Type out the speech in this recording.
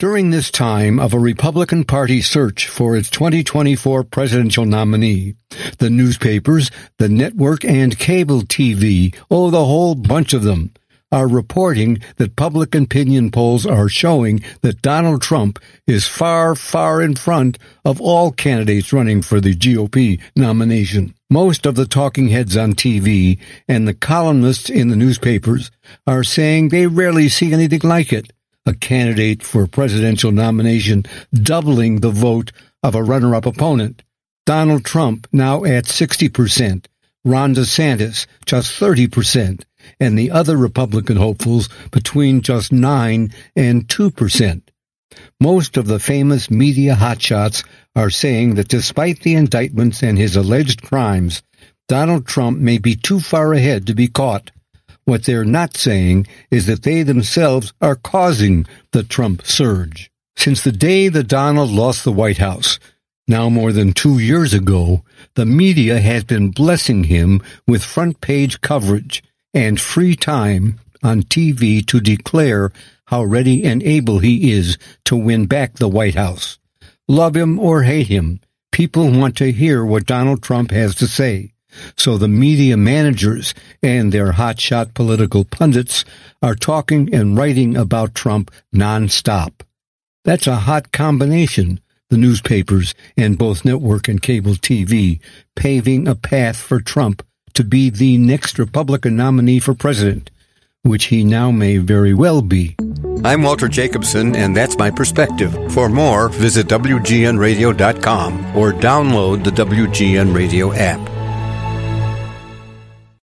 During this time of a Republican Party search for its 2024 presidential nominee, the newspapers, the network, and cable TV, oh, the whole bunch of them, are reporting that public opinion polls are showing that Donald Trump is far, far in front of all candidates running for the GOP nomination. Most of the talking heads on TV and the columnists in the newspapers are saying they rarely see anything like it a candidate for presidential nomination, doubling the vote of a runner up opponent. Donald Trump now at 60%, Ron DeSantis just 30%, and the other Republican hopefuls between just 9 and 2%. Most of the famous media hotshots are saying that despite the indictments and his alleged crimes, Donald Trump may be too far ahead to be caught. What they're not saying is that they themselves are causing the Trump surge. Since the day that Donald lost the White House, now more than two years ago, the media has been blessing him with front page coverage and free time on TV to declare how ready and able he is to win back the White House. Love him or hate him, people want to hear what Donald Trump has to say. So the media managers and their hotshot political pundits are talking and writing about Trump nonstop. That's a hot combination, the newspapers and both network and cable TV paving a path for Trump to be the next Republican nominee for president, which he now may very well be. I'm Walter Jacobson, and that's my perspective. For more, visit WGNRadio.com or download the WGN Radio app.